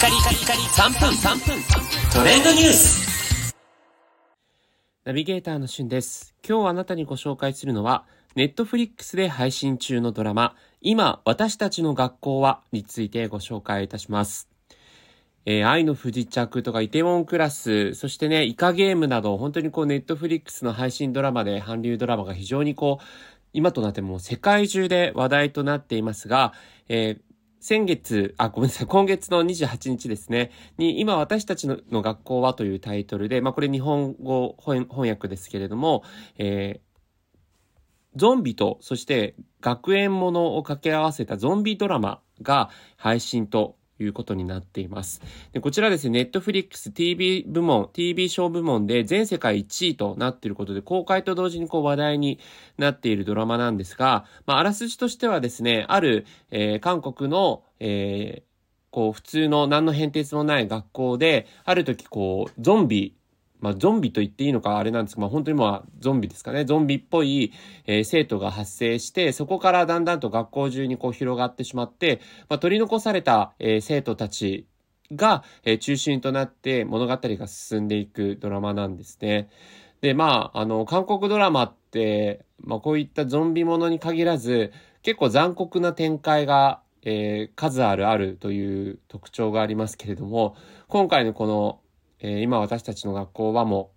カリカリカリ3分3分トレンドニュースナビゲーターのしゅんです。今日あなたにご紹介するのは、ネットフリックスで配信中のドラマ、今、私たちの学校は、についてご紹介いたします。えー愛の不時着とか、イテウォンクラス、そしてね、イカゲームなど、本当にこう、ネットフリックスの配信ドラマで、韓流ドラマが非常にこう、今となっても世界中で話題となっていますが、えー先月、あ、ごめんなさい、今月の28日ですね、に、今私たちの学校はというタイトルで、まあこれ日本語翻翻訳ですけれども、えーゾンビと、そして学園ものを掛け合わせたゾンビドラマが配信ということになっています。でこちらですね、ネットフリックス TV 部門、TV ショー部門で全世界1位となっていることで、公開と同時にこう話題になっているドラマなんですが、まあ、あらすじとしてはですね、ある、えー韓国の、えーこう、普通の何の変哲もない学校で、ある時こう、ゾンビ、まあ、ゾンビと言っていいのかあれなんですが、まあ、本当にまあ、ゾンビですかね。ゾンビっぽい、えー生徒が発生して、そこからだんだんと学校中にこう広がってしまって、まあ、取り残された、えー生徒たちが、えー中心となって物語が進んでいくドラマなんですね。で、まあ、あの、韓国ドラマって、まあ、こういったゾンビものに限らず、結構残酷な展開が、えー数あるあるという特徴がありますけれども、今回のこの、えー今私たちの学校はも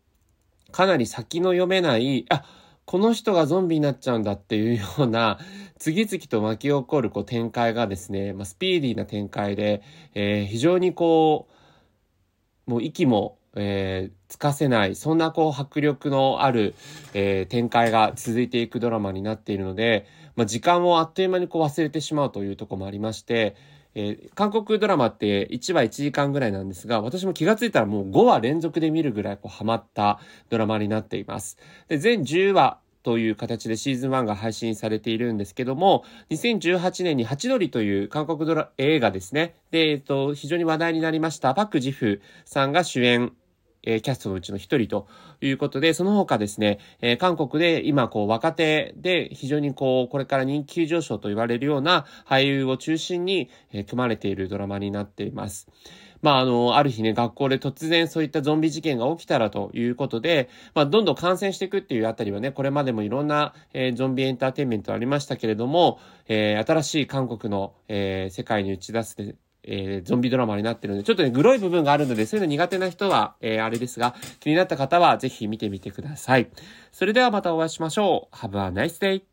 う、かなり先の読めない、あ、この人がゾンビになっちゃうんだっていうような、次々と巻き起こるこう展開がですね、まあ、スピーディーな展開で、えー非常にこう、もう息も、えーつかせない、そんなこう迫力のある、えー展開が続いていくドラマになっているので、まあ、時間をあっという間にこう忘れてしまうというとこもありまして、えー韓国ドラマって1話1時間ぐらいなんですが、私も気がついたらもう5話連続で見るぐらいこうハマったドラマになっています。で、全10話という形でシーズン1が配信されているんですけども、2018年にハチドリという韓国ドラ映画ですね。で、えっと、非常に話題になりましたパク・ジフさんが主演、えキャストのうちの一人ということで、その他ですね、え韓国で今こう若手で非常にこうこれから人気急上昇と言われるような俳優を中心に、え組まれているドラマになっています。まあ、あの、ある日ね、学校で突然そういったゾンビ事件が起きたらということで、まあ、どんどん感染していくっていうあたりはね、これまでもいろんな、えーゾンビエンターテインメントありましたけれども、えー新しい韓国の、えー世界に打ち出す、えーゾンビドラマになってるので、ちょっとね、グロい部分があるので、そういうの苦手な人は、えーあれですが、気になった方はぜひ見てみてください。それではまたお会いしましょう。Have a nice day!